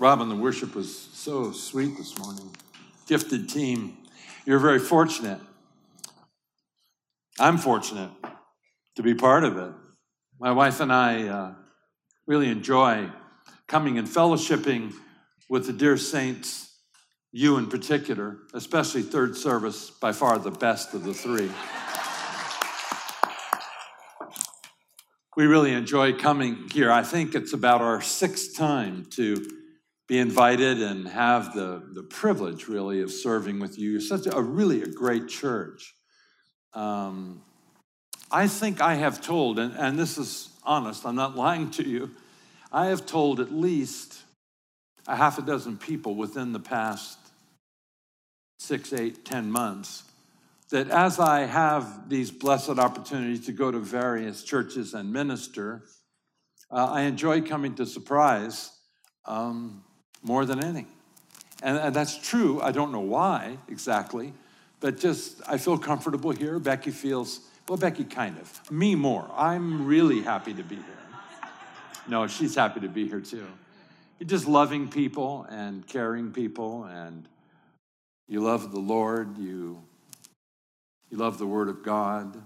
Robin, the worship was so sweet this morning. Gifted team. You're very fortunate. I'm fortunate to be part of it. My wife and I uh, really enjoy coming and fellowshipping with the dear saints, you in particular, especially third service, by far the best of the three. we really enjoy coming here. I think it's about our sixth time to be invited and have the, the privilege, really, of serving with you. You're such a, a really a great church. Um, I think I have told, and, and this is honest, I'm not lying to you, I have told at least a half a dozen people within the past six, eight, ten months that as I have these blessed opportunities to go to various churches and minister, uh, I enjoy coming to Surprise um, more than any. And, and that's true. I don't know why exactly, but just I feel comfortable here. Becky feels, well, Becky kind of. Me more. I'm really happy to be here. No, she's happy to be here too. You're just loving people and caring people, and you love the Lord. You you love the Word of God.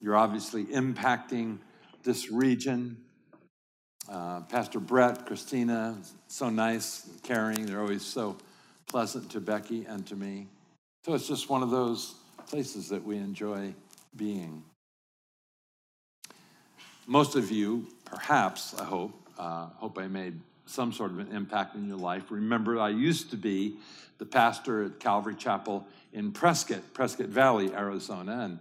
You're obviously impacting this region. Uh, Pastor Brett, Christina, so nice and caring. They're always so pleasant to Becky and to me. So it's just one of those places that we enjoy being. Most of you, perhaps, I hope, uh, hope I made some sort of an impact in your life. Remember, I used to be the pastor at Calvary Chapel in Prescott, Prescott Valley, Arizona. And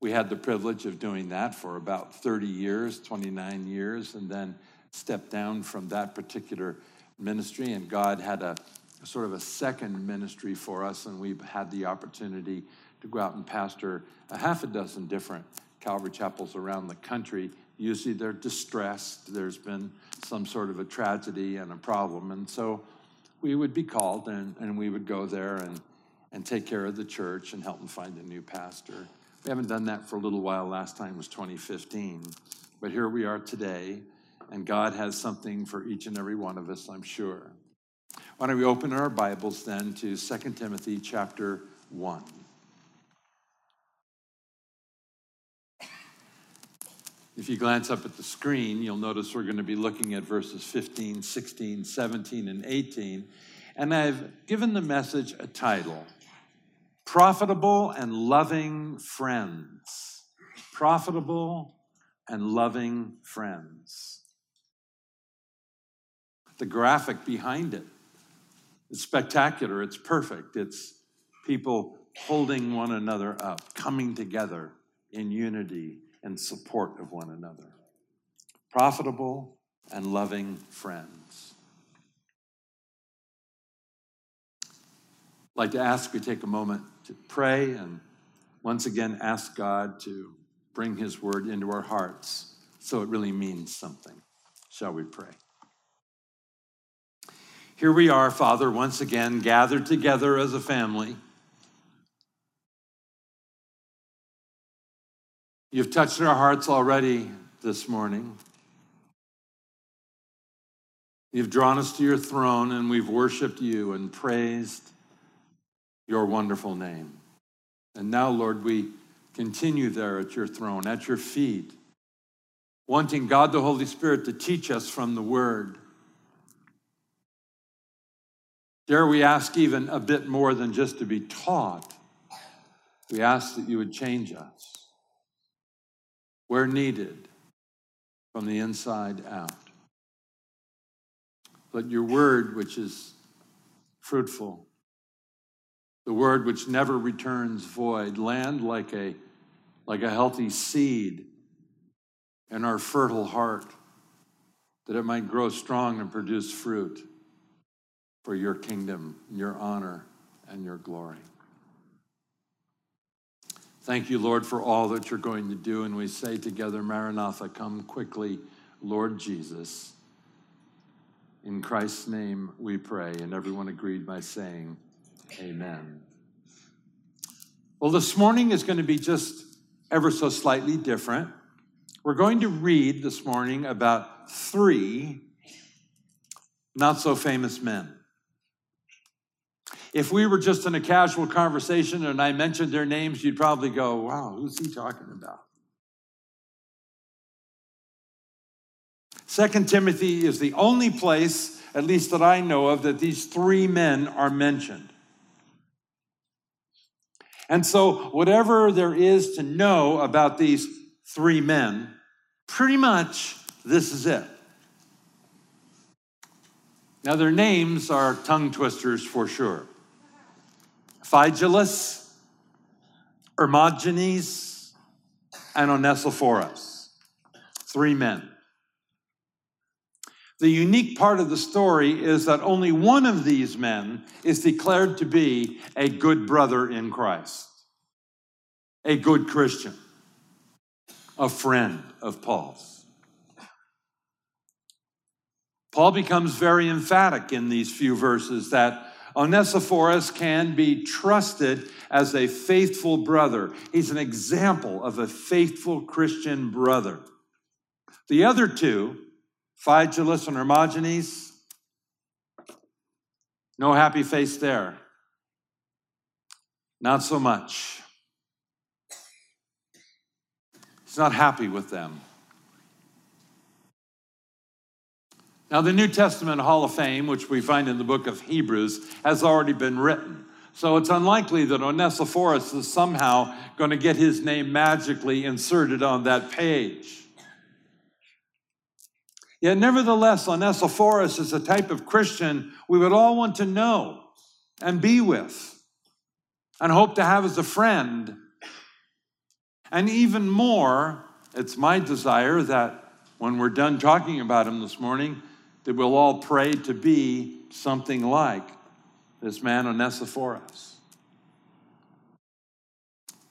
we had the privilege of doing that for about 30 years, 29 years, and then stepped down from that particular ministry. And God had a sort of a second ministry for us, and we've had the opportunity to go out and pastor a half a dozen different Calvary chapels around the country. Usually they're distressed, there's been some sort of a tragedy and a problem. And so we would be called and, and we would go there and and take care of the church and help them find a new pastor. We haven't done that for a little while. Last time was 2015. But here we are today, and God has something for each and every one of us, I'm sure. Why don't we open our Bibles then to 2 Timothy chapter 1. If you glance up at the screen, you'll notice we're going to be looking at verses 15, 16, 17, and 18. And I've given the message a title Profitable and loving friends. Profitable and loving friends. The graphic behind it. It's spectacular. It's perfect. It's people holding one another up, coming together in unity and support of one another. Profitable and loving friends. I'd like to ask we take a moment to pray and once again ask God to bring His word into our hearts so it really means something. Shall we pray? Here we are, Father, once again gathered together as a family. You've touched our hearts already this morning. You've drawn us to your throne and we've worshiped you and praised your wonderful name. And now, Lord, we continue there at your throne, at your feet, wanting God the Holy Spirit to teach us from the Word. Dare we ask even a bit more than just to be taught? We ask that you would change us where needed from the inside out. Let your word, which is fruitful, the word which never returns void, land like a, like a healthy seed in our fertile heart, that it might grow strong and produce fruit for your kingdom, your honor, and your glory. Thank you, Lord, for all that you're going to do. And we say together, Maranatha, come quickly, Lord Jesus. In Christ's name we pray. And everyone agreed by saying, Amen. Well, this morning is going to be just ever so slightly different. We're going to read this morning about three not so famous men. If we were just in a casual conversation and I mentioned their names, you'd probably go, wow, who's he talking about? Second Timothy is the only place, at least that I know of, that these three men are mentioned. And so, whatever there is to know about these three men, pretty much this is it. Now, their names are tongue twisters for sure. Phygelus, Hermogenes, and Onesiphorus. Three men. The unique part of the story is that only one of these men is declared to be a good brother in Christ, a good Christian, a friend of Paul's. Paul becomes very emphatic in these few verses that Onesiphorus can be trusted as a faithful brother. He's an example of a faithful Christian brother. The other two, Phygelus and Hermogenes, no happy face there. Not so much. He's not happy with them. Now, the New Testament Hall of Fame, which we find in the book of Hebrews, has already been written. So it's unlikely that Onesiphorus is somehow going to get his name magically inserted on that page. Yet, nevertheless, Onesiphorus is a type of Christian we would all want to know and be with and hope to have as a friend. And even more, it's my desire that when we're done talking about him this morning, that we'll all pray to be something like this man Onesiphorus.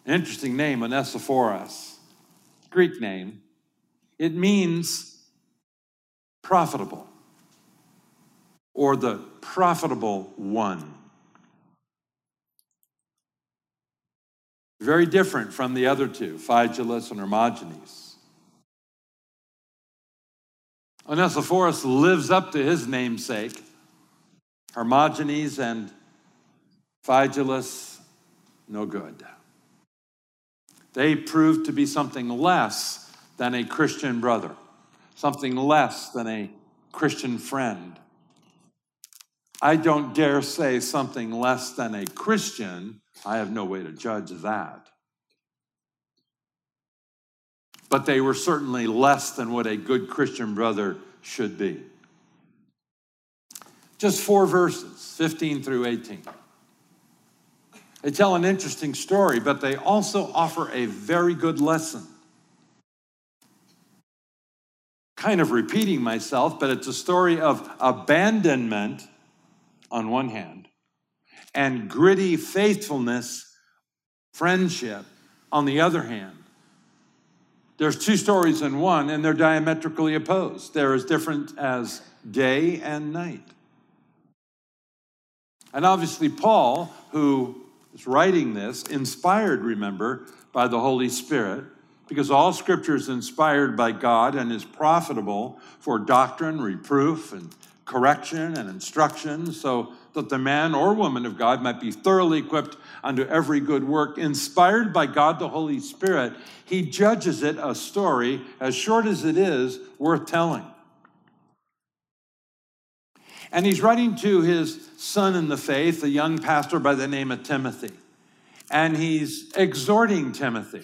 Interesting name, Onesiphorus. Greek name. It means profitable or the profitable one. Very different from the other two, Phygelus and Hermogenes. Onesiphorus lives up to his namesake. Hermogenes and Phygelus, no good. They proved to be something less than a Christian brother, something less than a Christian friend. I don't dare say something less than a Christian. I have no way to judge that. But they were certainly less than what a good Christian brother should be. Just four verses, 15 through 18. They tell an interesting story, but they also offer a very good lesson. Kind of repeating myself, but it's a story of abandonment on one hand and gritty faithfulness, friendship on the other hand. There's two stories in one, and they're diametrically opposed. They're as different as day and night. And obviously, Paul, who is writing this, inspired, remember, by the Holy Spirit, because all scripture is inspired by God and is profitable for doctrine, reproof, and correction and instruction, so that the man or woman of God might be thoroughly equipped unto every good work. Inspired by God the Holy Spirit, he judges it a story, as short as it is, worth telling. And he's writing to his son in the faith, a young pastor by the name of Timothy. And he's exhorting Timothy.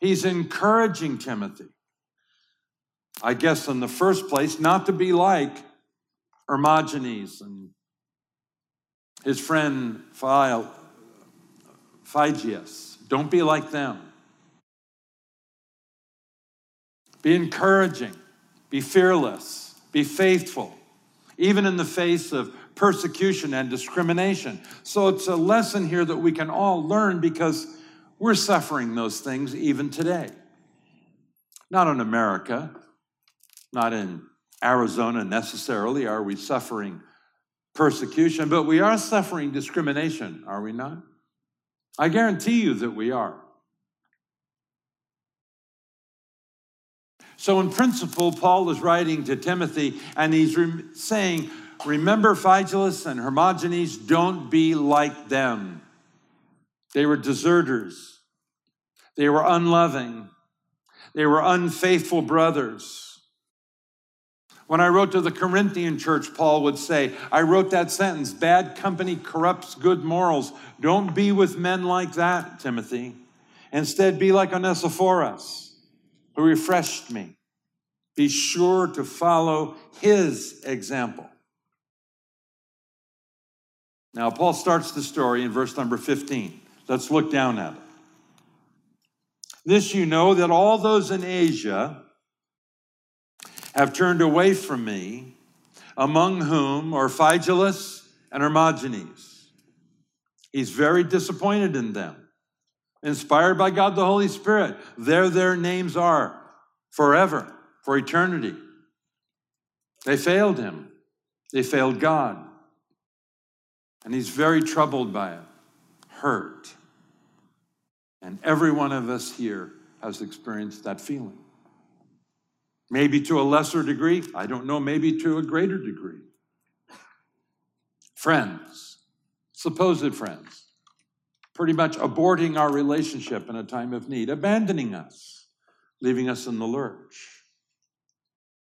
He's encouraging Timothy. I guess in the first place, not to be like Hermogenes and his friend Phygius. Don't be like them. Be encouraging, be fearless, be faithful, even in the face of persecution and discrimination. So it's a lesson here that we can all learn because we're suffering those things even today. Not in America, not in Arizona necessarily are we suffering persecution, but we are suffering discrimination, are we not? I guarantee you that we are. So, in principle, Paul is writing to Timothy and he's re- saying, Remember Phygelus and Hermogenes, don't be like them. They were deserters, they were unloving, they were unfaithful brothers. When I wrote to the Corinthian church, Paul would say, I wrote that sentence bad company corrupts good morals. Don't be with men like that, Timothy. Instead, be like Onesiphorus, who refreshed me. Be sure to follow his example. Now, Paul starts the story in verse number 15. Let's look down at it. This you know that all those in Asia have turned away from me, among whom are Phygelus and Hermogenes. He's very disappointed in them. Inspired by God the Holy Spirit, there their names are forever, for eternity. They failed him, they failed God. And he's very troubled by it, hurt. And every one of us here has experienced that feeling. Maybe to a lesser degree, I don't know, maybe to a greater degree. Friends, supposed friends, pretty much aborting our relationship in a time of need, abandoning us, leaving us in the lurch.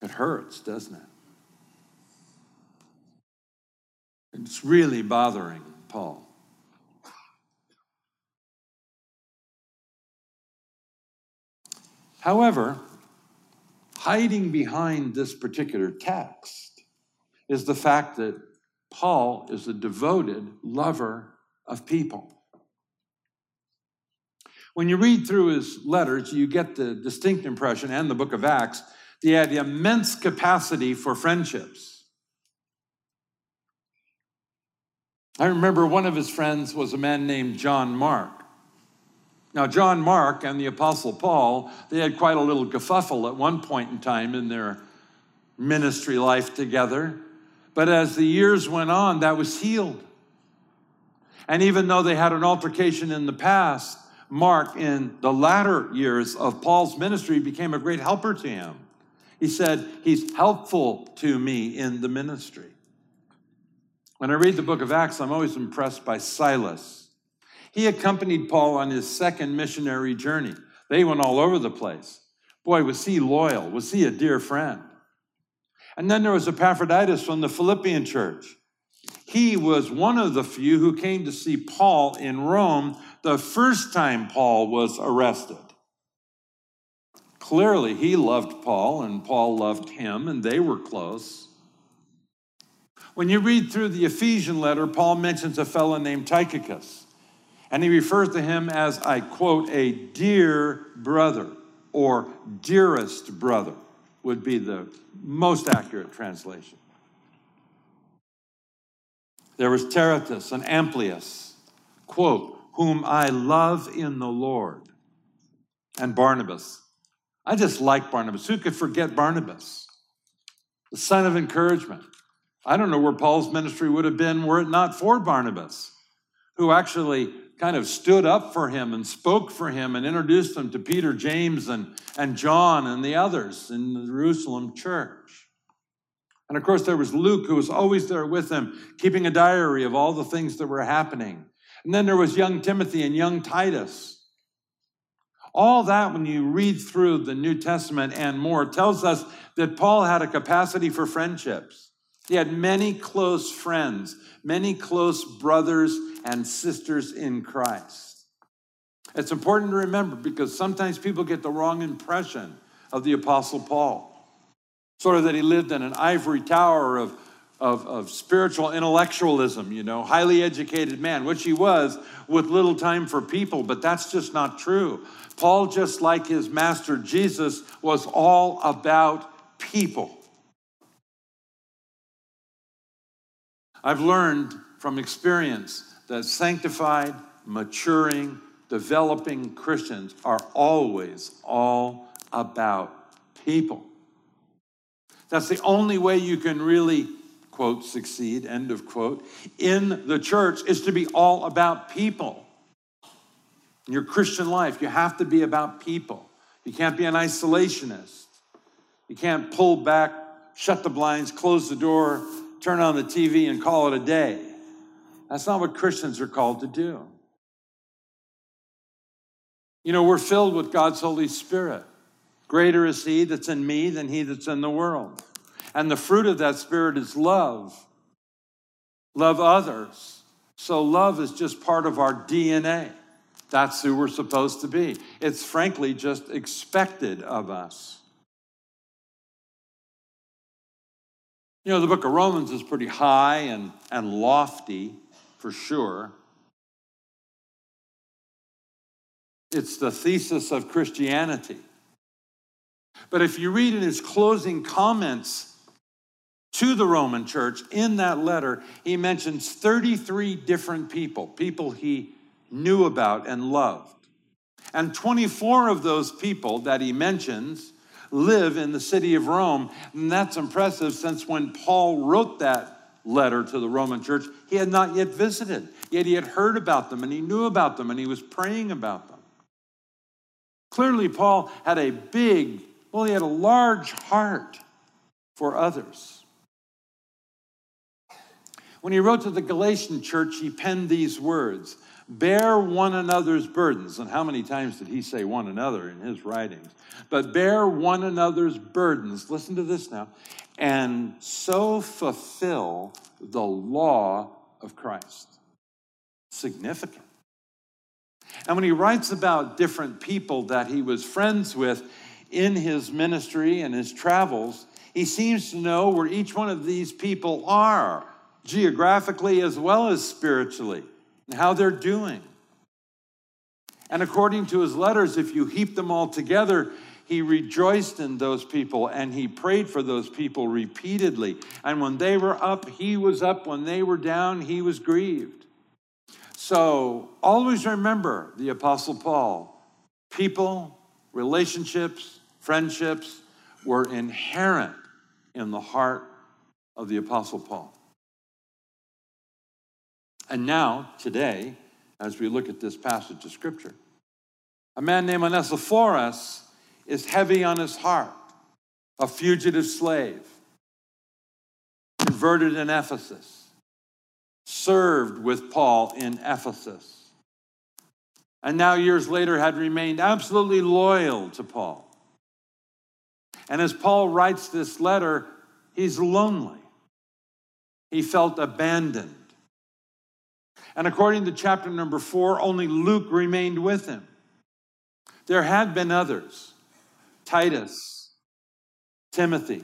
It hurts, doesn't it? It's really bothering Paul. However, hiding behind this particular text is the fact that Paul is a devoted lover of people. When you read through his letters, you get the distinct impression, and the book of Acts, he had immense capacity for friendships. I remember one of his friends was a man named John Mark. Now, John Mark and the Apostle Paul, they had quite a little kerfuffle at one point in time in their ministry life together. But as the years went on, that was healed. And even though they had an altercation in the past, Mark, in the latter years of Paul's ministry, became a great helper to him. He said, He's helpful to me in the ministry. When I read the book of Acts, I'm always impressed by Silas. He accompanied Paul on his second missionary journey. They went all over the place. Boy, was he loyal, was he a dear friend. And then there was Epaphroditus from the Philippian church. He was one of the few who came to see Paul in Rome the first time Paul was arrested. Clearly, he loved Paul, and Paul loved him, and they were close. When you read through the Ephesian letter, Paul mentions a fellow named Tychicus, and he refers to him as, I quote, a dear brother or dearest brother, would be the most accurate translation. There was Tertius and Amplias, quote, whom I love in the Lord, and Barnabas. I just like Barnabas. Who could forget Barnabas? The son of encouragement. I don't know where Paul's ministry would have been were it not for Barnabas, who actually kind of stood up for him and spoke for him and introduced him to Peter, James, and, and John and the others in the Jerusalem church. And of course, there was Luke, who was always there with him, keeping a diary of all the things that were happening. And then there was young Timothy and young Titus. All that, when you read through the New Testament and more, tells us that Paul had a capacity for friendships. He had many close friends, many close brothers and sisters in Christ. It's important to remember because sometimes people get the wrong impression of the Apostle Paul. Sort of that he lived in an ivory tower of of, of spiritual intellectualism, you know, highly educated man, which he was with little time for people, but that's just not true. Paul, just like his master Jesus, was all about people. I've learned from experience that sanctified, maturing, developing Christians are always all about people. That's the only way you can really quote, succeed, end of quote, in the church is to be all about people. In your Christian life, you have to be about people. You can't be an isolationist. You can't pull back, shut the blinds, close the door, turn on the TV, and call it a day. That's not what Christians are called to do. You know, we're filled with God's Holy Spirit. Greater is He that's in me than He that's in the world. And the fruit of that Spirit is love. Love others. So love is just part of our DNA. That's who we're supposed to be. It's frankly just expected of us. You know, the book of Romans is pretty high and, and lofty for sure. It's the thesis of Christianity. But if you read in his closing comments to the Roman church in that letter, he mentions 33 different people, people he knew about and loved. And 24 of those people that he mentions live in the city of Rome. And that's impressive since when Paul wrote that letter to the Roman church, he had not yet visited. Yet he had heard about them and he knew about them and he was praying about them. Clearly, Paul had a big, well, he had a large heart for others. When he wrote to the Galatian church, he penned these words Bear one another's burdens. And how many times did he say one another in his writings? But bear one another's burdens. Listen to this now. And so fulfill the law of Christ. Significant. And when he writes about different people that he was friends with in his ministry and his travels, he seems to know where each one of these people are, geographically as well as spiritually how they're doing. And according to his letters, if you heap them all together, he rejoiced in those people and he prayed for those people repeatedly. And when they were up, he was up. When they were down, he was grieved. So always remember the Apostle Paul people, relationships, friendships were inherent in the heart of the Apostle Paul. And now, today, as we look at this passage of Scripture, a man named Onesiphorus is heavy on his heart, a fugitive slave, converted in Ephesus, served with Paul in Ephesus, and now years later had remained absolutely loyal to Paul. And as Paul writes this letter, he's lonely. He felt abandoned. And according to chapter number four, only Luke remained with him. There had been others Titus, Timothy,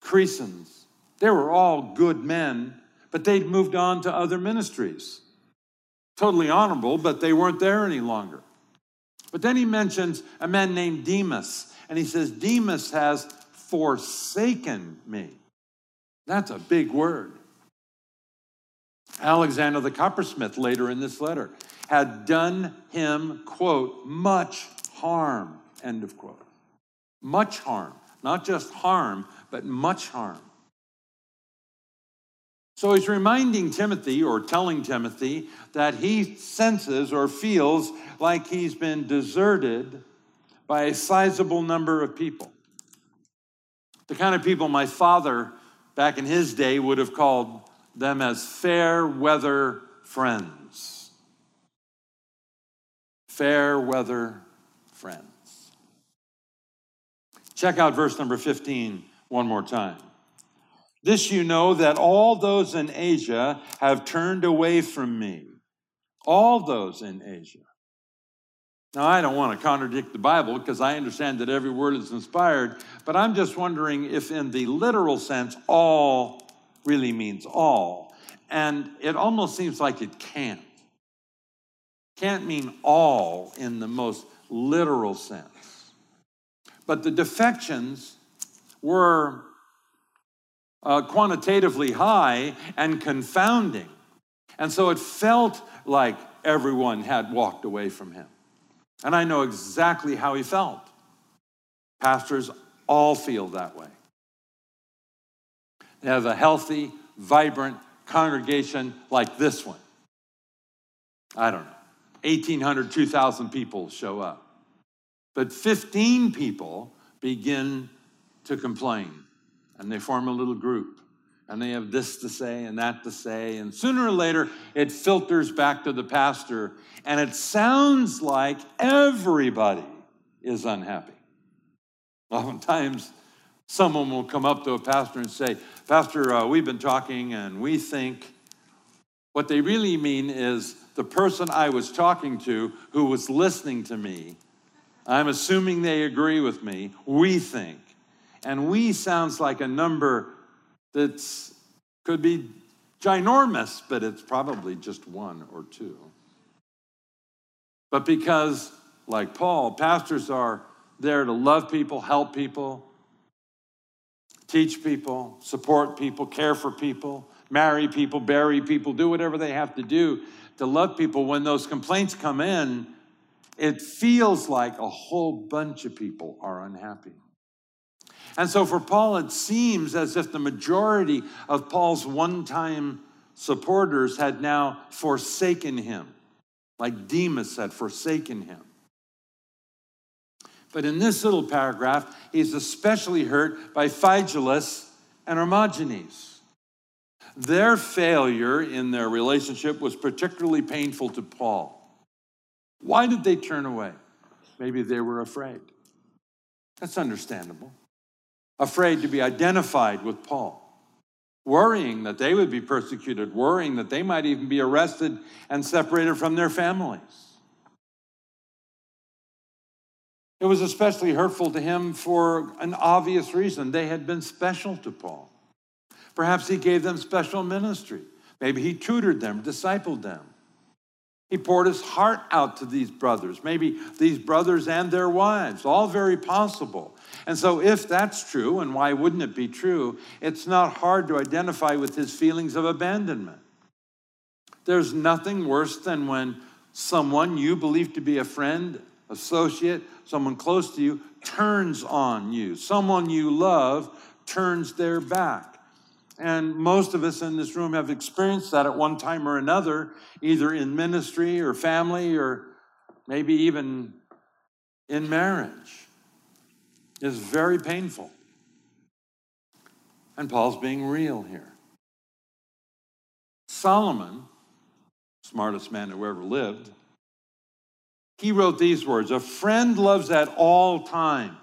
Crescens. They were all good men, but they'd moved on to other ministries. Totally honorable, but they weren't there any longer. But then he mentions a man named Demas, and he says, Demas has forsaken me. That's a big word. Alexander the coppersmith, later in this letter, had done him, quote, much harm, end of quote. Much harm. Not just harm, but much harm. So he's reminding Timothy or telling Timothy that he senses or feels like he's been deserted by a sizable number of people. The kind of people my father back in his day would have called them as fair weather friends. Fair weather friends. Check out verse number 15 one more time. This you know that all those in Asia have turned away from me. All those in Asia. Now, I don't want to contradict the Bible because I understand that every word is inspired, but I'm just wondering if, in the literal sense, all really means all. And it almost seems like it can't. Can't mean all in the most literal sense. But the defections were uh, quantitatively high and confounding. And so it felt like everyone had walked away from him. And I know exactly how he felt. Pastors all feel that way. Have a healthy, vibrant congregation like this one. I don't know. 1,800, 2,000 people show up. But 15 people begin to complain, and they form a little group, and they have this to say and that to say, and sooner or later it filters back to the pastor, and it sounds like everybody is unhappy. Oftentimes, someone will come up to a pastor and say, Pastor, uh, we've been talking and we think. What they really mean is the person I was talking to who was listening to me, I'm assuming they agree with me, we think. And we sounds like a number that's could be ginormous, but it's probably just one or two. But because, like Paul, pastors are there to love people, help people, teach people, support people, care for people, marry people, bury people, do whatever they have to do to love people. When those complaints come in, it feels like a whole bunch of people are unhappy. And so for Paul, it seems as if the majority of Paul's one time supporters had now forsaken him, like Demas had forsaken him. But in this little paragraph, he's especially hurt by Phygelus and Hermogenes. Their failure in their relationship was particularly painful to Paul. Why did they turn away? Maybe they were afraid. That's understandable. Afraid to be identified with Paul, worrying that they would be persecuted, worrying that they might even be arrested and separated from their families. It was especially hurtful to him for an obvious reason. They had been special to Paul. Perhaps he gave them special ministry. Maybe he tutored them, discipled them. He poured his heart out to these brothers, maybe these brothers and their wives, all very possible. And so, if that's true, and why wouldn't it be true, it's not hard to identify with his feelings of abandonment. There's nothing worse than when someone you believe to be a friend associate, someone close to you, turns on you. Someone you love turns their back. And most of us in this room have experienced that at one time or another, either in ministry or family or maybe even in marriage. It's very painful. And Paul's being real here. Solomon, smartest man who ever lived, he wrote these words A friend loves at all times.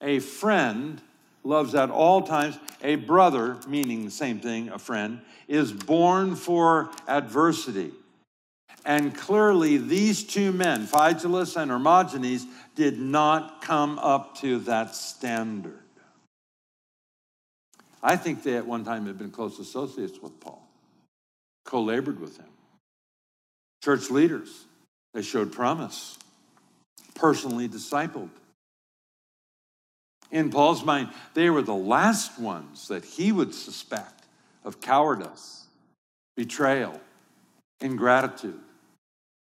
A friend loves at all times. A brother, meaning the same thing, a friend, is born for adversity. And clearly, these two men, Phygelus and Hermogenes, did not come up to that standard. I think they at one time had been close associates with Paul, co labored with him. Church leaders, they showed promise, personally discipled. In Paul's mind, they were the last ones that he would suspect of cowardice, betrayal, ingratitude,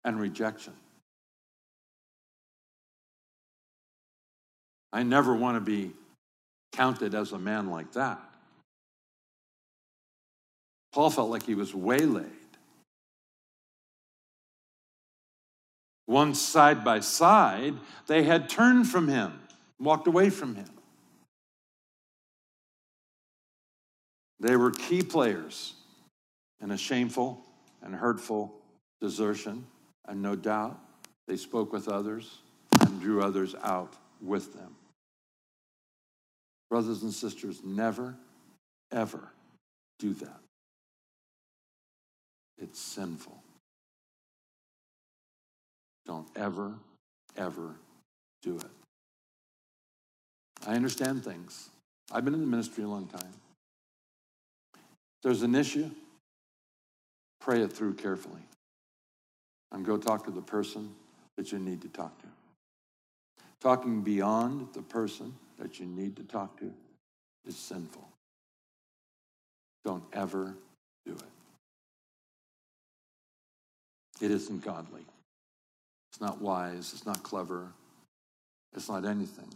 and rejection. I never want to be counted as a man like that. Paul felt like he was waylaid Once side by side, they had turned from him, walked away from him. They were key players in a shameful and hurtful desertion, and no doubt they spoke with others and drew others out with them. Brothers and sisters, never, ever do that. It's sinful. Don't ever, ever do it. I understand things. I've been in the ministry a long time. There's an issue, pray it through carefully. And go talk to the person that you need to talk to. Talking beyond the person that you need to talk to is sinful. Don't ever do it. It isn't godly. It's not wise, it's not clever, it's not anything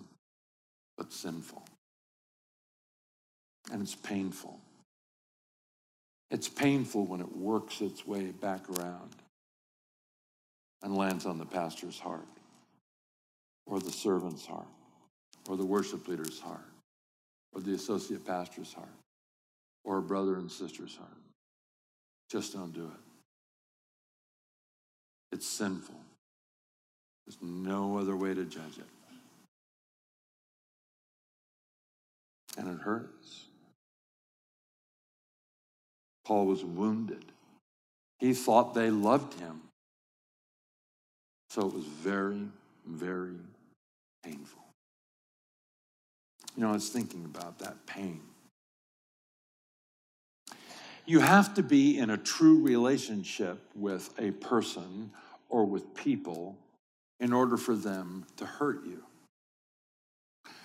but sinful. And it's painful. It's painful when it works its way back around and lands on the pastor's heart or the servant's heart or the worship leader's heart or the associate pastor's heart or a brother and sister's heart. Just don't do it. It's sinful. There's no other way to judge it. And it hurts. Paul was wounded. He thought they loved him. So it was very, very painful. You know, I was thinking about that pain. You have to be in a true relationship with a person or with people in order for them to hurt you.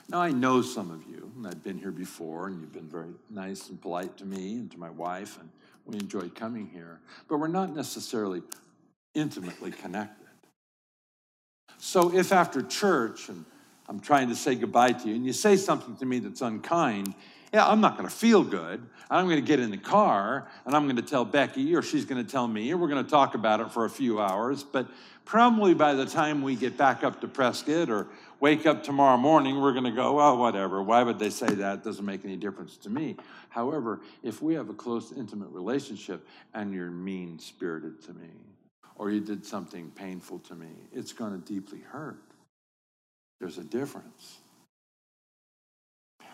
Now, I know some of you, and I've been here before, and you've been very nice and polite to me and to my wife, and we enjoy coming here, but we're not necessarily intimately connected. So, if after church, and I'm trying to say goodbye to you, and you say something to me that's unkind, yeah, I'm not going to feel good. I'm going to get in the car and I'm going to tell Becky, or she's going to tell me, and we're going to talk about it for a few hours. But probably by the time we get back up to Prescott or wake up tomorrow morning, we're going to go, well, whatever. Why would they say that? It doesn't make any difference to me. However, if we have a close, intimate relationship and you're mean spirited to me, or you did something painful to me, it's going to deeply hurt. There's a difference.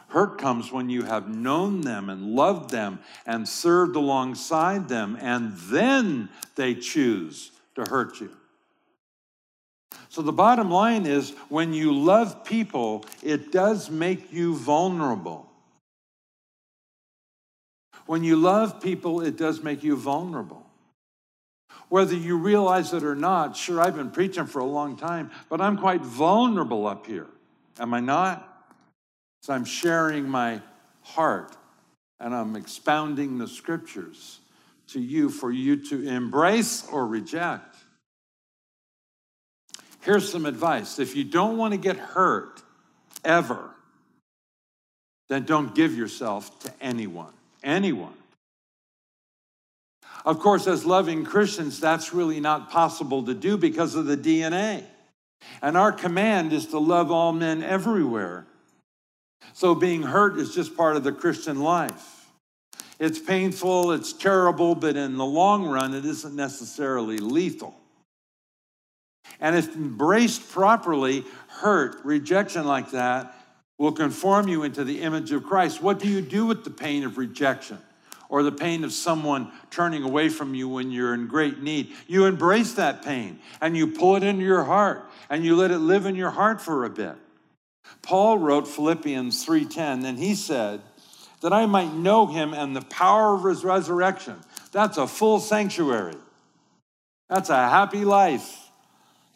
Hurt comes when you have known them and loved them and served alongside them, and then they choose to hurt you. So the bottom line is when you love people, it does make you vulnerable. When you love people, it does make you vulnerable. Whether you realize it or not, sure, I've been preaching for a long time, but I'm quite vulnerable up here. Am I not? So I'm sharing my heart and I'm expounding the scriptures to you for you to embrace or reject. Here's some advice if you don't want to get hurt ever, then don't give yourself to anyone. Anyone. Of course, as loving Christians, that's really not possible to do because of the DNA. And our command is to love all men everywhere. So being hurt is just part of the Christian life. It's painful, it's terrible, but in the long run, it isn't necessarily lethal. And if embraced properly, hurt, rejection like that will conform you into the image of Christ. What do you do with the pain of rejection? or the pain of someone turning away from you when you're in great need. You embrace that pain and you pull it into your heart and you let it live in your heart for a bit. Paul wrote Philippians 3:10 and he said that I might know him and the power of his resurrection. That's a full sanctuary. That's a happy life.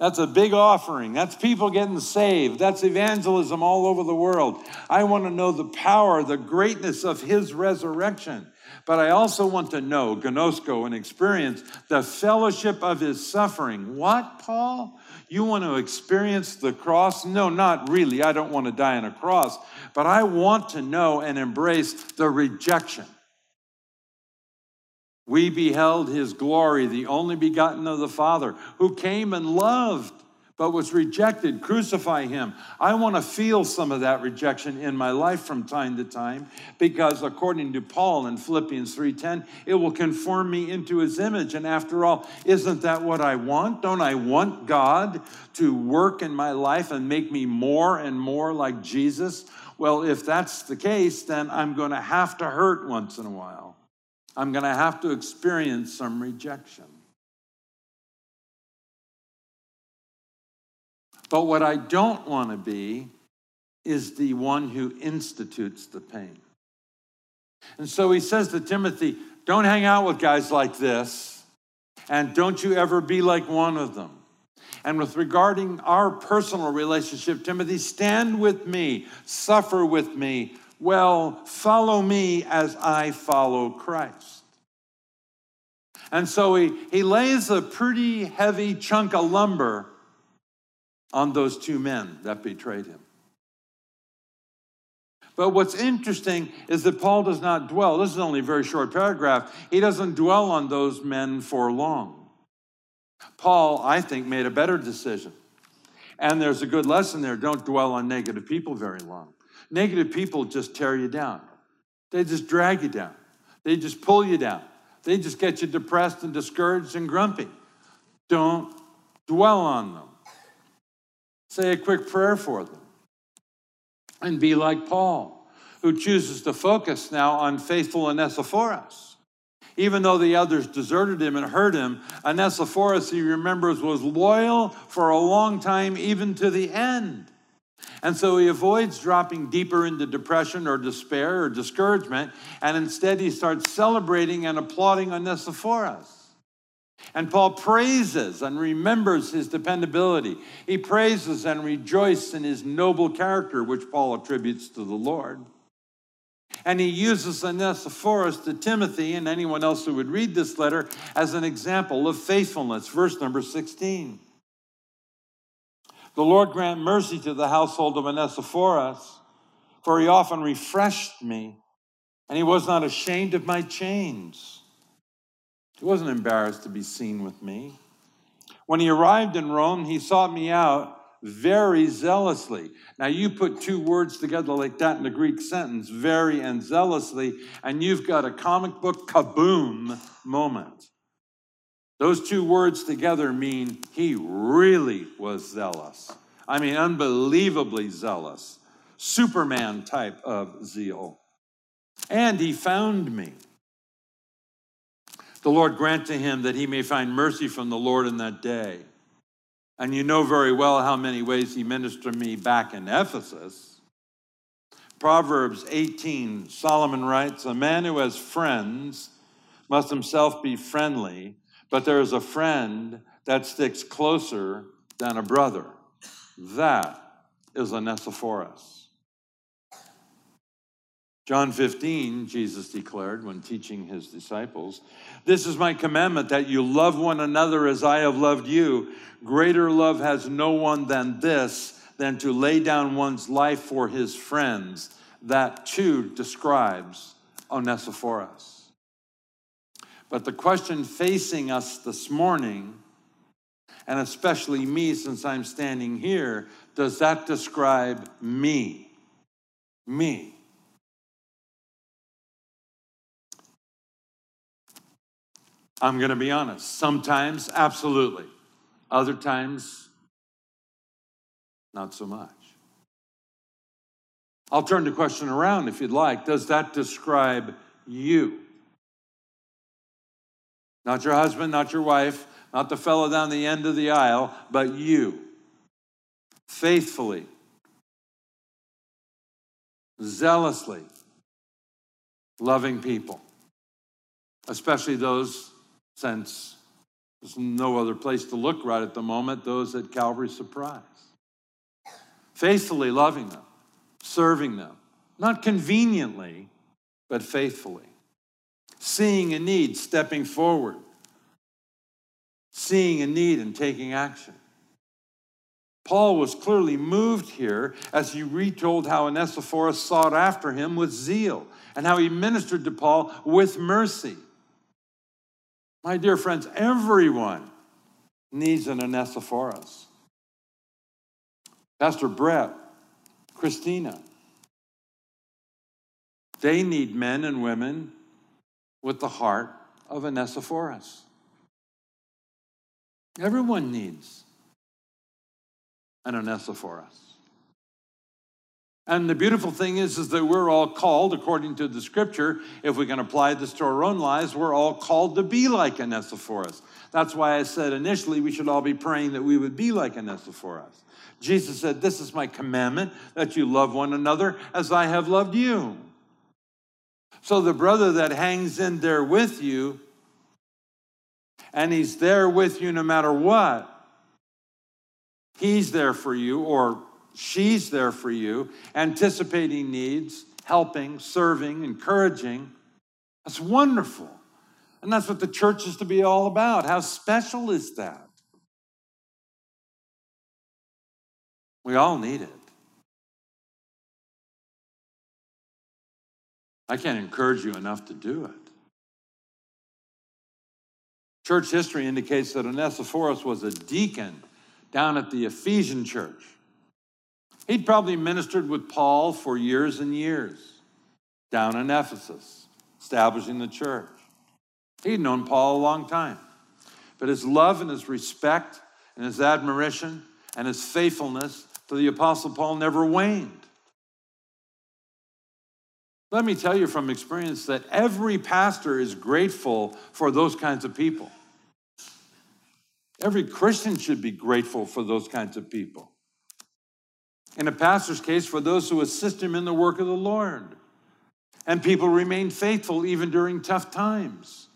That's a big offering. That's people getting saved. That's evangelism all over the world. I want to know the power, the greatness of his resurrection. But I also want to know, gnosko, and experience the fellowship of his suffering. What, Paul? You want to experience the cross? No, not really. I don't want to die on a cross. But I want to know and embrace the rejection. We beheld his glory, the only begotten of the Father, who came and loved but was rejected, crucify him. I want to feel some of that rejection in my life from time to time because according to Paul in Philippians 3:10, it will conform me into his image and after all, isn't that what I want? Don't I want God to work in my life and make me more and more like Jesus? Well, if that's the case, then I'm going to have to hurt once in a while. I'm going to have to experience some rejection. But what I don't want to be is the one who institutes the pain. And so he says to Timothy, don't hang out with guys like this, and don't you ever be like one of them. And with regarding our personal relationship, Timothy, stand with me, suffer with me, well, follow me as I follow Christ. And so he, he lays a pretty heavy chunk of lumber on those two men that betrayed him. But what's interesting is that Paul does not dwell, this is only a very short paragraph, he doesn't dwell on those men for long. Paul, I think, made a better decision. And there's a good lesson there. Don't dwell on negative people very long. Negative people just tear you down, they just drag you down, they just pull you down, they just get you depressed and discouraged and grumpy. Don't dwell on them. Say a quick prayer for them. And be like Paul, who chooses to focus now on faithful Onesiphorus even though the others deserted him and hurt him, Onesiphorus, he remembers, was loyal for a long time, even to the end. And so he avoids dropping deeper into depression or despair or discouragement, and instead he starts celebrating and applauding Onesiphorus. And Paul praises and remembers his dependability. He praises and rejoices in his noble character, which Paul attributes to the Lord. And he uses Onesiphorus to Timothy and anyone else who would read this letter as an example of faithfulness. Verse number 16. The Lord grant mercy to the household of Onesiphorus, for he often refreshed me, and he was not ashamed of my chains. He wasn't embarrassed to be seen with me. When he arrived in Rome, he sought me out very zealously. Now, you put two words together like that in the Greek sentence, very and zealously, and you've got a comic book kaboom moment. Those two words together mean he really was zealous. I mean, unbelievably zealous. Superman type of zeal. And he found me. The Lord grant to him that he may find mercy from the Lord in that day. And you know very well how many ways he ministered me back in Ephesus. Proverbs 18, Solomon writes, A man who has friends must himself be friendly, but there is a friend that sticks closer than a brother. That is Onesiphorus. John 15, Jesus declared when teaching his disciples, This is my commandment that you love one another as I have loved you. Greater love has no one than this, than to lay down one's life for his friends. That too describes Onesiphorus. But the question facing us this morning, and especially me since I'm standing here, does that describe me? Me. I'm going to be honest. Sometimes, absolutely. Other times, not so much. I'll turn the question around if you'd like. Does that describe you? Not your husband, not your wife, not the fellow down the end of the aisle, but you. Faithfully, zealously loving people, especially those since there's no other place to look right at the moment, those at Calvary Surprise. Faithfully loving them, serving them, not conveniently, but faithfully. Seeing a need, stepping forward. Seeing a need and taking action. Paul was clearly moved here as he retold how Onesiphorus sought after him with zeal and how he ministered to Paul with mercy. My dear friends, everyone needs an Onesiphorus. Pastor Brett, Christina, they need men and women with the heart of Onesiphorus. Everyone needs an Onesiphorus. And the beautiful thing is, is that we're all called, according to the scripture, if we can apply this to our own lives, we're all called to be like Onesiphorus. That's why I said initially we should all be praying that we would be like Onesiphorus. Jesus said, This is my commandment, that you love one another as I have loved you. So the brother that hangs in there with you, and he's there with you no matter what, he's there for you, or She's there for you, anticipating needs, helping, serving, encouraging. That's wonderful. And that's what the church is to be all about. How special is that? We all need it. I can't encourage you enough to do it. Church history indicates that Onesiphorus was a deacon down at the Ephesian church. He'd probably ministered with Paul for years and years down in Ephesus, establishing the church. He'd known Paul a long time. But his love and his respect and his admiration and his faithfulness to the Apostle Paul never waned. Let me tell you from experience that every pastor is grateful for those kinds of people. Every Christian should be grateful for those kinds of people. In a pastor's case, for those who assist him in the work of the Lord. And people remain faithful even during tough times.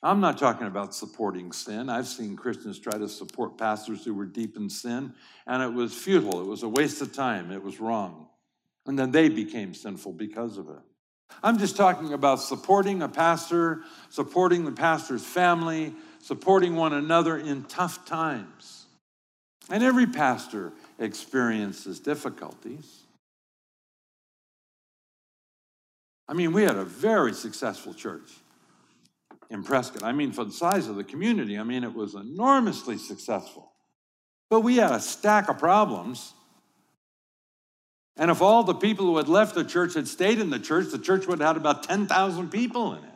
I'm not talking about supporting sin. I've seen Christians try to support pastors who were deep in sin, and it was futile. It was a waste of time. It was wrong. And then they became sinful because of it. I'm just talking about supporting a pastor, supporting the pastor's family, supporting one another in tough times. And every pastor experiences difficulties. I mean, we had a very successful church in Prescott. I mean, for the size of the community, I mean, it was enormously successful. But we had a stack of problems. And if all the people who had left the church had stayed in the church, the church would have had about 10,000 people in it.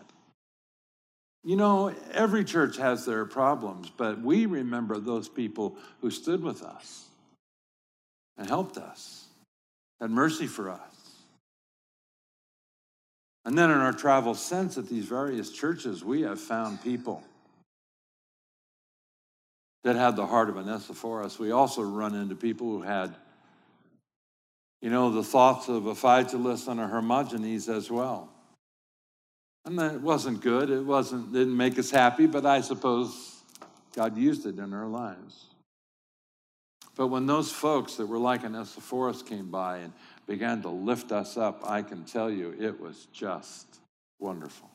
You know, every church has their problems, but we remember those people who stood with us and helped us, had mercy for us. And then in our travels since at these various churches, we have found people that had the heart of Onesiphorus. We also run into people who had you know, the thoughts of a Phygelus and a Hermogenes as well. And that wasn't good. It wasn't, didn't make us happy, but I suppose God used it in our lives. But when those folks that were like Onesiphorus came by and began to lift us up, I can tell you it was just wonderful.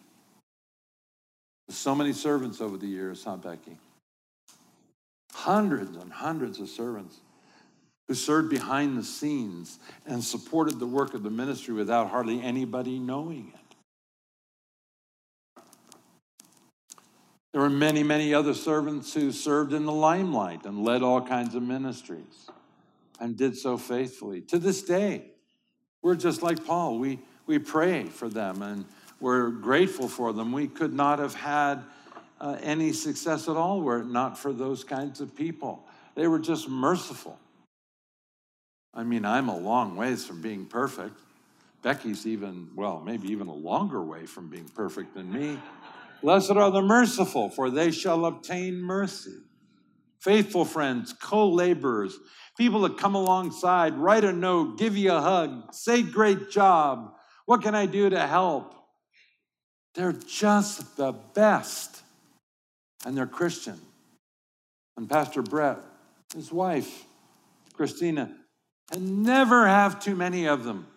So many servants over the years, huh, Becky? Hundreds and hundreds of servants who served behind the scenes and supported the work of the ministry without hardly anybody knowing it. There were many, many other servants who served in the limelight and led all kinds of ministries and did so faithfully. To this day, we're just like Paul. We, we pray for them and we're grateful for them. We could not have had uh, any success at all were it not for those kinds of people. They were just merciful I mean, I'm a long ways from being perfect. Becky's even, well, maybe even a longer way from being perfect than me. Blessed are the merciful, for they shall obtain mercy. Faithful friends, co laborers, people that come alongside, write a note, give you a hug, say, Great job. What can I do to help? They're just the best. And they're Christian. And Pastor Brett, his wife, Christina, and never have too many of them.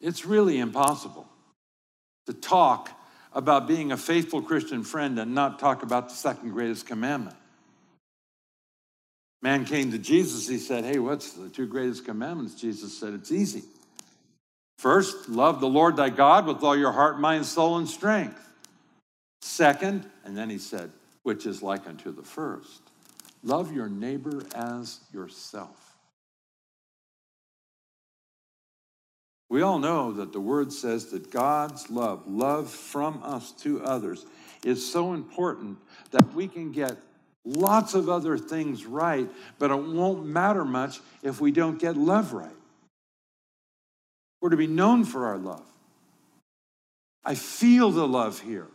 It's really impossible to talk about being a faithful Christian friend and not talk about the second greatest commandment. Man came to Jesus, he said, Hey, what's the two greatest commandments? Jesus said, It's easy. First, love the Lord thy God with all your heart, mind, soul, and strength. Second, and then he said, which is like unto the first Love your neighbor as yourself. We all know that the word says that God's love, love from us to others, is so important that we can get lots of other things right, but it won't matter much if we don't get love right. We're to be known for our love. I feel the love here.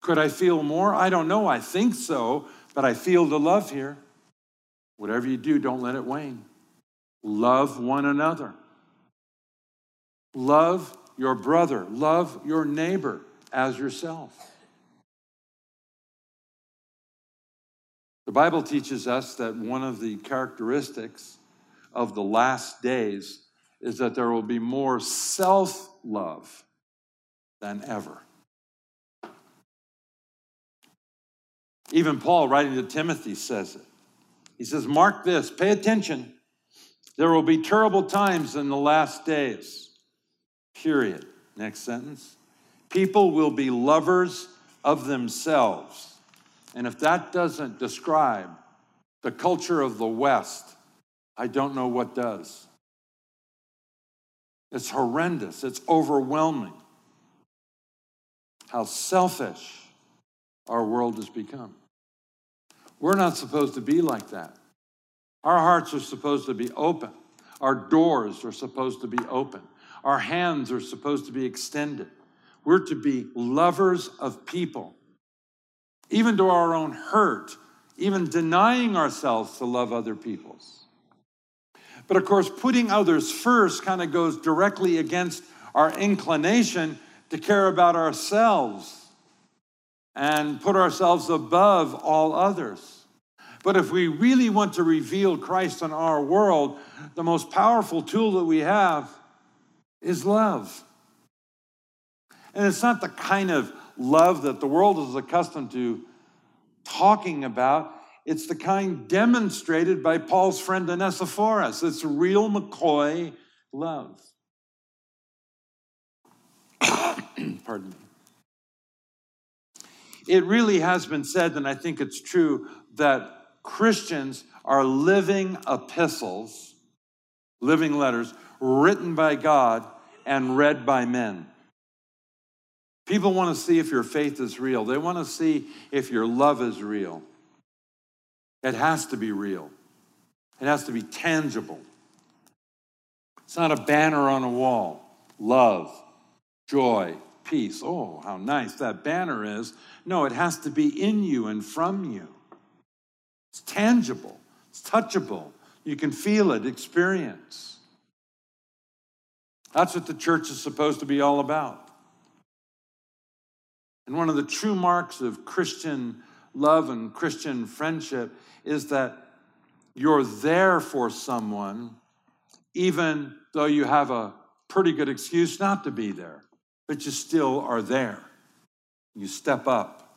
Could I feel more? I don't know. I think so, but I feel the love here. Whatever you do, don't let it wane. Love one another. Love your brother. Love your neighbor as yourself. The Bible teaches us that one of the characteristics of the last days is that there will be more self love than ever. Even Paul, writing to Timothy, says it. He says, Mark this, pay attention. There will be terrible times in the last days. Period. Next sentence. People will be lovers of themselves, And if that doesn't describe the culture of the West, I don't know what does. It's horrendous, it's overwhelming how selfish our world has become. We're not supposed to be like that. Our hearts are supposed to be open. Our doors are supposed to be open. Our hands are supposed to be extended. We're to be lovers of people, even to our own hurt, even denying ourselves to love other people's. But of course, putting others first kind of goes directly against our inclination to care about ourselves and put ourselves above all others. But if we really want to reveal Christ in our world, the most powerful tool that we have is love. And it's not the kind of love that the world is accustomed to talking about. It's the kind demonstrated by Paul's friend Onesiphorus. It's real McCoy love. Pardon me. It really has been said, and I think it's true, that Christians are living epistles, living letters, written by God and read by men. People want to see if your faith is real. They want to see if your love is real. It has to be real, it has to be tangible. It's not a banner on a wall. Love, joy, peace. Oh, how nice that banner is. No, it has to be in you and from you. It's tangible, it's touchable. You can feel it, experience. That's what the church is supposed to be all about. And one of the true marks of Christian love and Christian friendship is that you're there for someone, even though you have a pretty good excuse not to be there, but you still are there. You step up.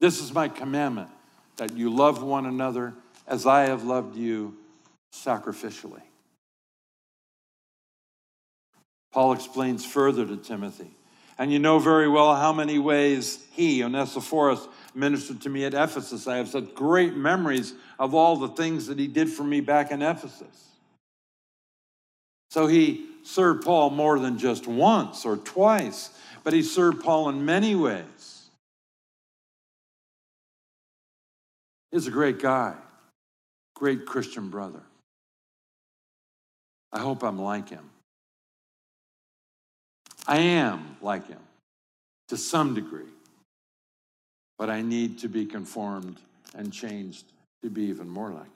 This is my commandment that you love one another as I have loved you sacrificially. Paul explains further to Timothy. And you know very well how many ways he, Onesiphorus, ministered to me at Ephesus. I have such great memories of all the things that he did for me back in Ephesus. So he served Paul more than just once or twice, but he served Paul in many ways. He's a great guy, great Christian brother. I hope I'm like him. I am like him to some degree, but I need to be conformed and changed to be even more like him.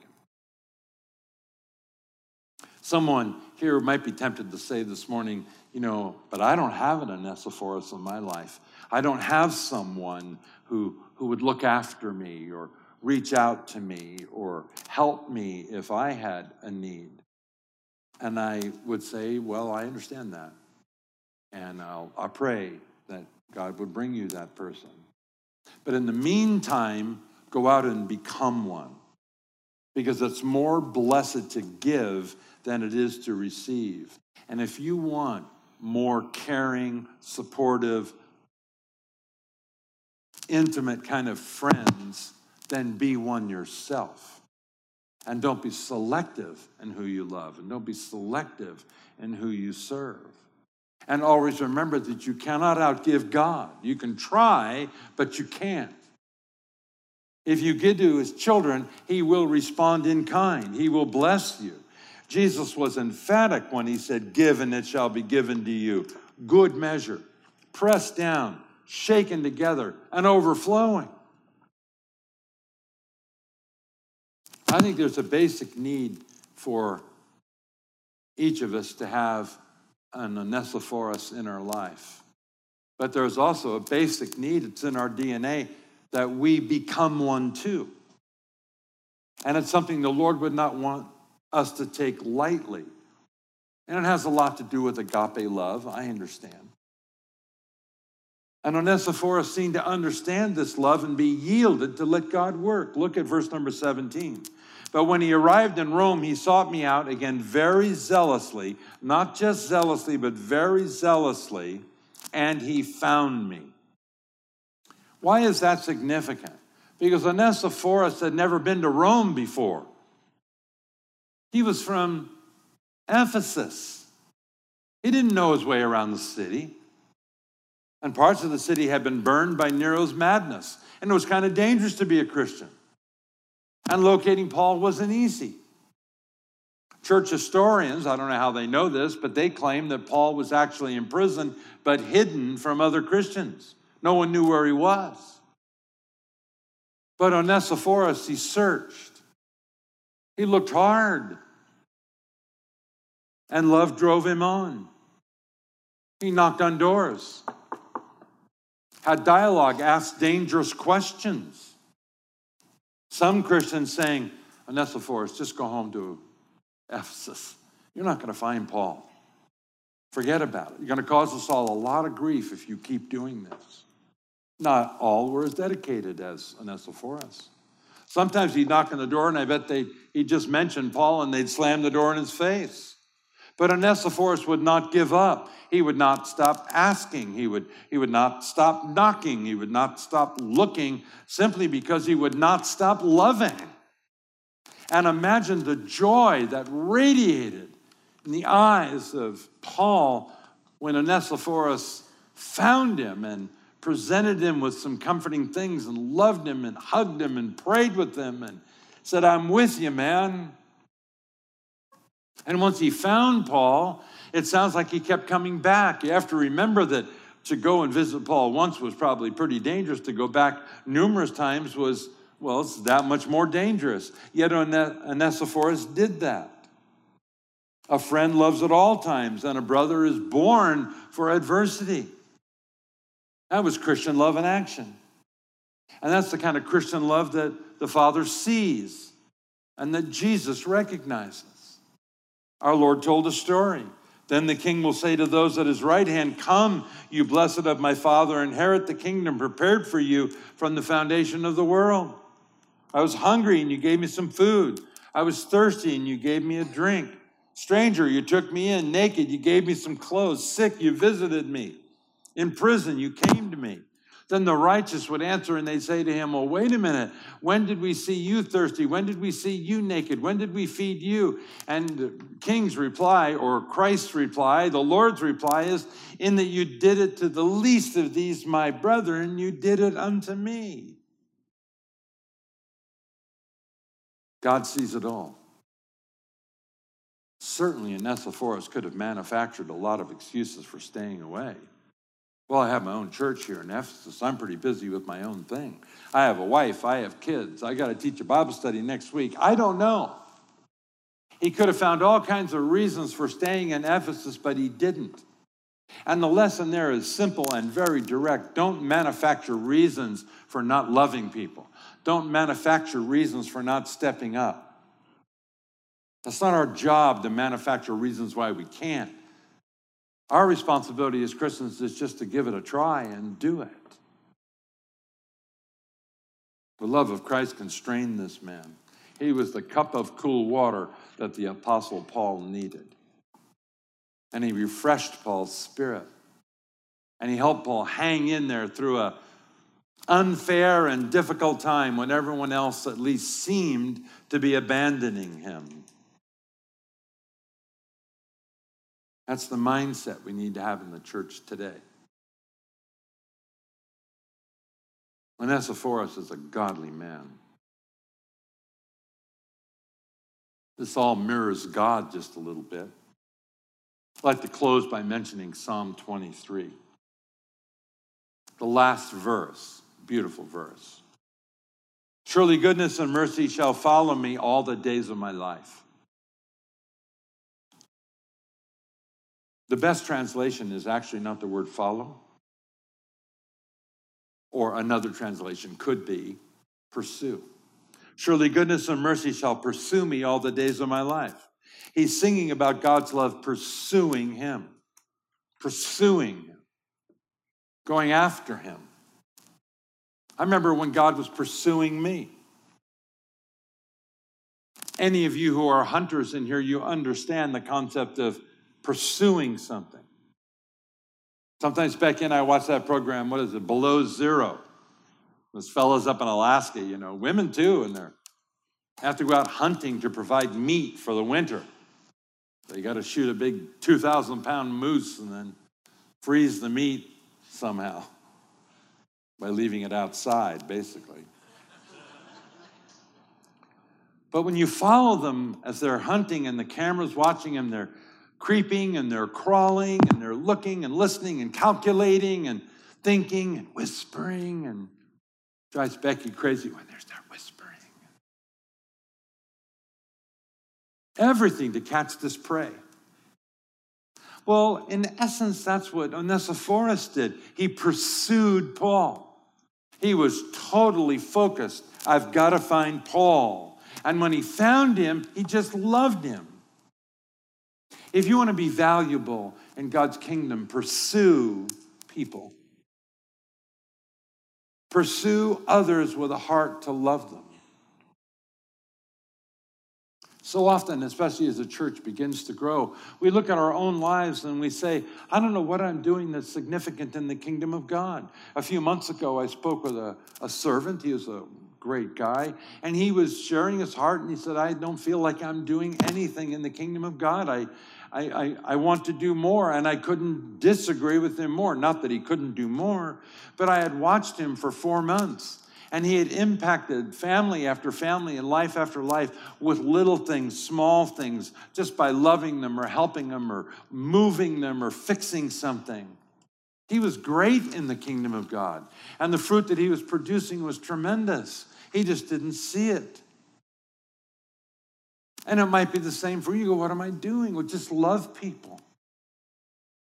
Someone here might be tempted to say this morning, you know, but I don't have an Onesiphorus in my life. I don't have someone who, who would look after me or reach out to me or help me if I had a need. And I would say, Well, I understand that. And I'll, i pray that God would bring you that person. But in the meantime, go out and become one because it's more blessed to give than it is to receive. And if you want more caring, supportive, intimate kind of friends, then be one yourself. And don't be selective in who you love, and don't be selective in who you serve. And always remember that you cannot outgive God. You can try, but you can't. If you give to his children, he will respond in kind, he will bless you. Jesus was emphatic when he said, Give and it shall be given to you. Good measure, pressed down, shaken together, and overflowing. I think there's a basic need for each of us to have an Onesiphorus in our life. But there's also a basic need, it's in our DNA, that we become one too. And it's something the Lord would not want us to take lightly. And it has a lot to do with agape love, I understand. And Onesiphorus seemed to understand this love and be yielded to let God work. Look at verse number 17. But when he arrived in Rome, he sought me out again very zealously, not just zealously, but very zealously, and he found me. Why is that significant? because Onesiphorus had never been to Rome before. He was from Ephesus. He didn't know his way around the city. And parts of the city had been burned by Nero's madness. And it was kind of dangerous to be a Christian. And locating Paul wasn't easy. Church historians, I don't know how they know this, but they claim that Paul was actually in prison, but hidden from other Christians. No one knew where he was. But Onesiphorus, he searched. He looked hard. And love drove him on. He knocked on doors, had dialogue, asked dangerous questions. Some Christians saying, Onesiphorus, just go home to Ephesus. You're not going to find Paul. Forget about it. You're going to cause us all a lot of grief if you keep doing this. Not all were as dedicated as Onesiphorus. Sometimes he'd knock on the door, and I bet they he'd just mention Paul, and they'd slam the door in his face. But Onesiphorus would not give up. He would not stop asking. He would, he would not stop knocking. He would not stop looking simply because he would not stop loving. And imagine the joy that radiated in the eyes of Paul when Onesiphorus found him and presented him with some comforting things and loved him and hugged him and prayed with him and said, I'm with you, man. And once he found Paul, it sounds like he kept coming back. You have to remember that to go and visit Paul once was probably pretty dangerous. To go back numerous times was well, it's that much more dangerous. Yet Onesiphorus did that. A friend loves at all times, and a brother is born for adversity. That was Christian love in action. And that's the kind of Christian love that the Father sees and that Jesus recognizes. Our Lord told a story. Then the king will say to those at his right hand, Come, you blessed of my Father, inherit the kingdom prepared for you from the foundation of the world. I was hungry and you gave me some food. I was thirsty and you gave me a drink. Stranger, you took me in. Naked, you gave me some clothes. Sick, you visited me. In prison, you came to me. Then the righteous would answer and they'd say to him, Well, wait a minute. When did we see you thirsty? When did we see you naked? When did we feed you? And king's reply, or Christ's reply, the Lord's reply is, In that you did it to the least of these, my brethren, you did it unto me. God sees it all. Certainly, Onesiphorus could have manufactured a lot of excuses for staying away. Well, I have my own church here in Ephesus. I'm pretty busy with my own thing. I have a wife. I have kids. I got to teach a Bible study next week. I don't know. He could have found all kinds of reasons for staying in Ephesus, but he didn't. And the lesson there is simple and very direct. Don't manufacture reasons for not loving people. Don't manufacture reasons for not stepping up. That's not our job to manufacture reasons why we can't. Our responsibility as Christians is just to give it a try and do it. The love of Christ constrained this man. He was the cup of cool water that the Apostle Paul needed. And he refreshed Paul's spirit. And he helped Paul hang in there through a unfair and difficult time when everyone else at least seemed to be abandoning him. That's the mindset we need to have in the church today. Onesiphorus is a godly man. This all mirrors God just a little bit. I'd like to close by mentioning Psalm 23. The last verse Beautiful verse. Surely goodness and mercy shall follow me all the days of my life. The best translation is actually not the word follow, or another translation could be pursue. Surely goodness and mercy shall pursue me all the days of my life. He's singing about God's love pursuing him, pursuing him, going after him. I remember when God was pursuing me. Any of you who are hunters in here, you understand the concept of pursuing something. Sometimes Becky and I watch that program, what is it, Below Zero. Those fellows up in Alaska, you know, women too, and they're have to go out hunting to provide meat for the winter. They got to shoot a big 2,000 pound moose and then freeze the meat somehow by leaving it outside, basically. But when you follow them as they're hunting and the camera's watching them, they're creeping and they're crawling and they're looking and listening and calculating and thinking and whispering and drives Becky crazy when they start whispering. Everything to catch this prey. Well, in essence, that's what Onesiphorus did. He pursued Paul. He was totally focused. I've got to find Paul. And when he found him, he just loved him. If you want to be valuable in God's kingdom, pursue people. Pursue others with a heart to love them. So often, especially as the church begins to grow, we look at our own lives and we say, I don't know what I'm doing that's significant in the kingdom of God. A few months ago, I spoke with a, a servant. He was a great guy. And he was sharing his heart and he said, I don't feel like I'm doing anything in the kingdom of God. I, I, I, I, want to do more. And I couldn't disagree with him more. Not that he couldn't do more, but I had watched him for four months. And he had impacted family after family and life after life with little things, small things, just by loving them or helping them or moving them or fixing something. He was great in the kingdom of God. And the fruit that he was producing was tremendous. He just didn't see it. And it might be the same for you. go, what am I doing? Well, just love people.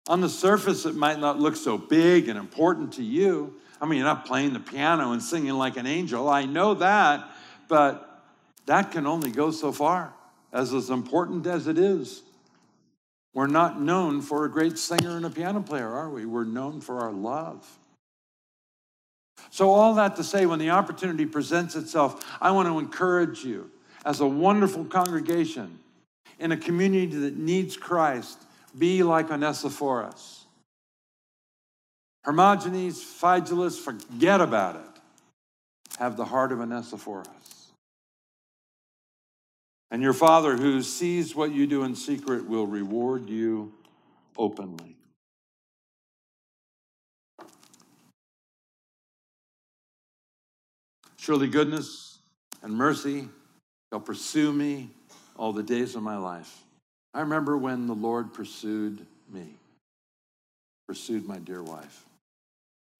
On the surface, it might not look so big and important to you, I mean, you're not playing the piano and singing like an angel. I know that, but that can only go so far, as as important as it is. We're not known for a great singer and a piano player, are we? We're known for our love. So, all that to say, when the opportunity presents itself, I want to encourage you as a wonderful congregation in a community that needs Christ, be like Onesiphorus. Hermogenes, Phygelus, forget about it. Have the heart of Onesiphorus. And your Father, who sees what you do in secret, will reward you openly. Surely goodness and mercy shall pursue me all the days of my life. I remember when the Lord pursued me, pursued my dear wife.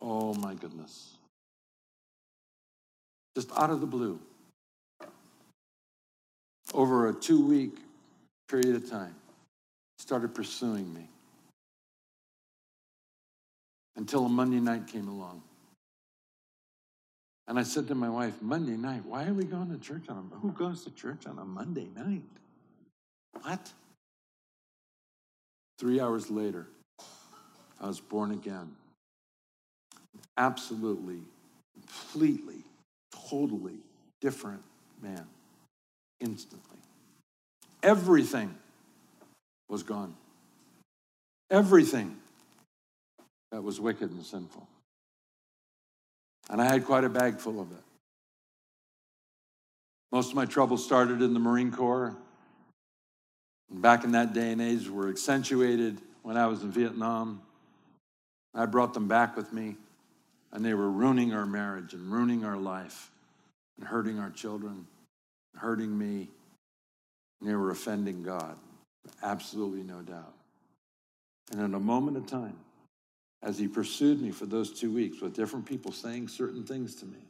Oh my goodness. Just out of the blue. Over a two week period of time, started pursuing me. Until a Monday night came along. And I said to my wife, Monday night, why are we going to church on a who goes to church on a Monday night? What? Three hours later, I was born again absolutely, completely, totally different man instantly. Everything was gone. Everything that was wicked and sinful. And I had quite a bag full of it. Most of my trouble started in the Marine Corps. And back in that day and age were accentuated when I was in Vietnam. I brought them back with me and they were ruining our marriage and ruining our life and hurting our children, hurting me, and they were offending God. Absolutely no doubt. And in a moment of time, as he pursued me for those two weeks with different people saying certain things to me,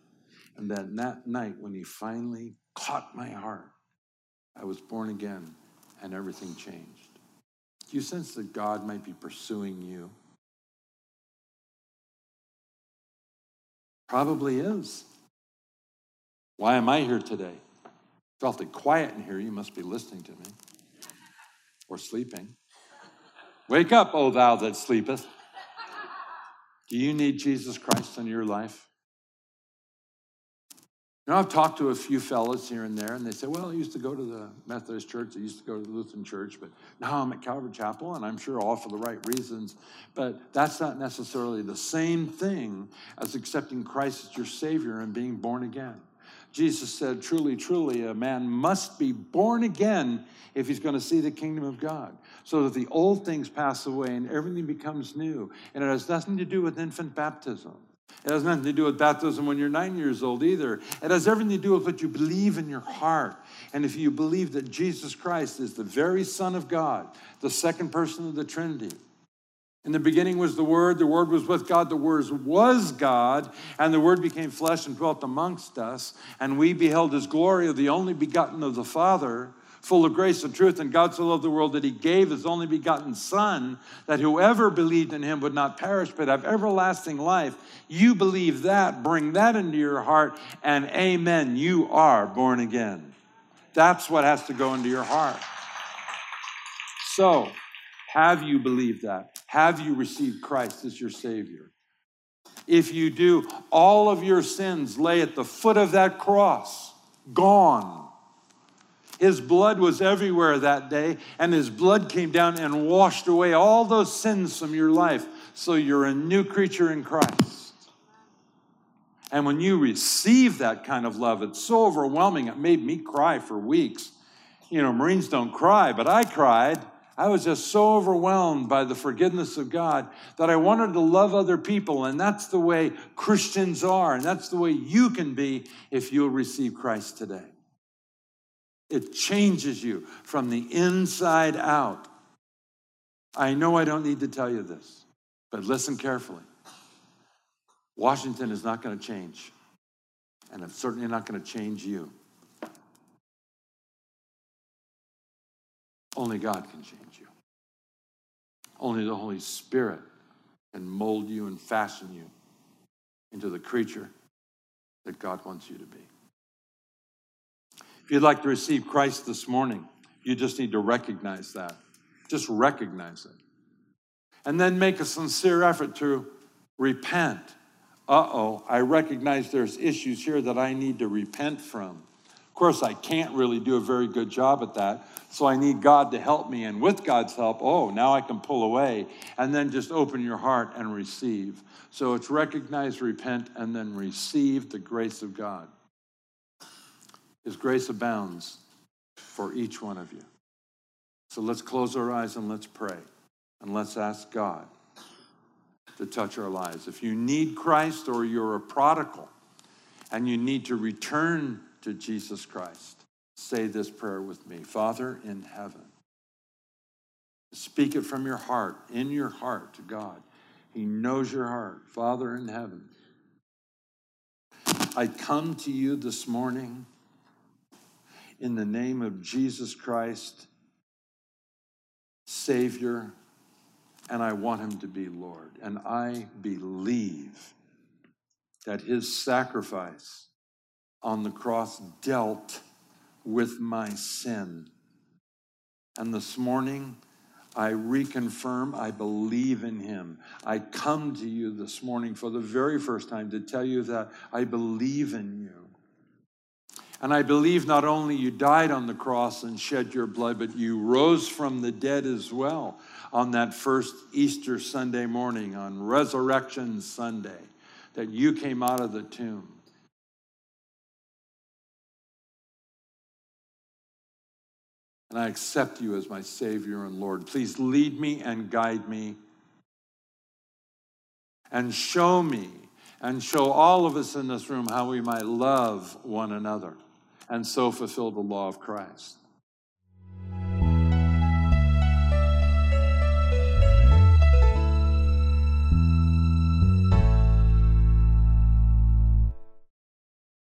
and then that night when he finally caught my heart, I was born again and everything changed. Do you sense that God might be pursuing you? Probably is. Why am I here today? It's awfully quiet in here. You must be listening to me or sleeping. Wake up, O thou that sleepeth. Do you need Jesus Christ in your life? You know, I've talked to a few fellows here and there, and they say, Well, I used to go to the Methodist church, I used to go to the Lutheran church, but now I'm at Calvary Chapel, and I'm sure all for the right reasons. But that's not necessarily the same thing as accepting Christ as your Savior and being born again. Jesus said, Truly, truly, a man must be born again if he's going to see the kingdom of God. So that the old things pass away and everything becomes new. And it has nothing to do with infant baptism. It has nothing to do with baptism when you're nine years old either. It has everything to do with what you believe in your heart. And if you believe that Jesus Christ is the very Son of God, the second person of the Trinity, in the beginning was the Word, the Word was with God, the Word was God, and the Word became flesh and dwelt amongst us, and we beheld His glory of the only begotten of the Father full of grace and truth. And God so loved the world that he gave his only begotten Son, that whoever believed in him would not perish but have everlasting life. You believe that, bring that into your heart, and amen, you are born again. That's what has to go into your heart. So, have you believed that? Have you received Christ as your Savior? If you do, all of your sins lay at the foot of that cross, gone. His blood was everywhere that day, and his blood came down and washed away all those sins from your life. So you're a new creature in Christ. And when you receive that kind of love, it's so overwhelming, it made me cry for weeks. You know, Marines don't cry, but I cried. I was just so overwhelmed by the forgiveness of God that I wanted to love other people. And that's the way Christians are. And that's the way you can be if you'll receive Christ today. It changes you from the inside out. I know I don't need to tell you this, but listen carefully. Washington is not going to change, and it's certainly not going to change you. Only God can change you. Only the Holy Spirit can mold you and fashion you into the creature that God wants you to be. If you'd like to receive Christ this morning, you just need to recognize that. Just recognize it. And then make a sincere effort to repent. Uh oh, I recognize there's issues here that I need to repent from. Of course, I can't really do a very good job at that, so I need God to help me. And with God's help, oh, now I can pull away and then just open your heart and receive. So it's recognize, repent, and then receive the grace of God. His grace abounds for each one of you. So let's close our eyes and let's pray. And let's ask God to touch our lives. If you need Christ or you're a prodigal and you need to return to Jesus Christ, say this prayer with me Father in heaven. Speak it from your heart, in your heart to God. He knows your heart. Father in heaven, I come to you this morning in the name of Jesus Christ, Savior, and I want him to be Lord. And I believe that his sacrifice on the cross dealt with my sin. And this morning, I reconfirm I believe in him. I come to you this morning for the very first time to tell you that I believe in you. And I believe not only you died on the cross and shed your blood, but you rose from the dead as well on that first Easter Sunday morning, on Resurrection Sunday, that you came out of the tomb. And I accept you as my Savior and Lord. Please lead me and guide me and show me and show all of us in this room how we might love one another and so fulfill the law of Christ.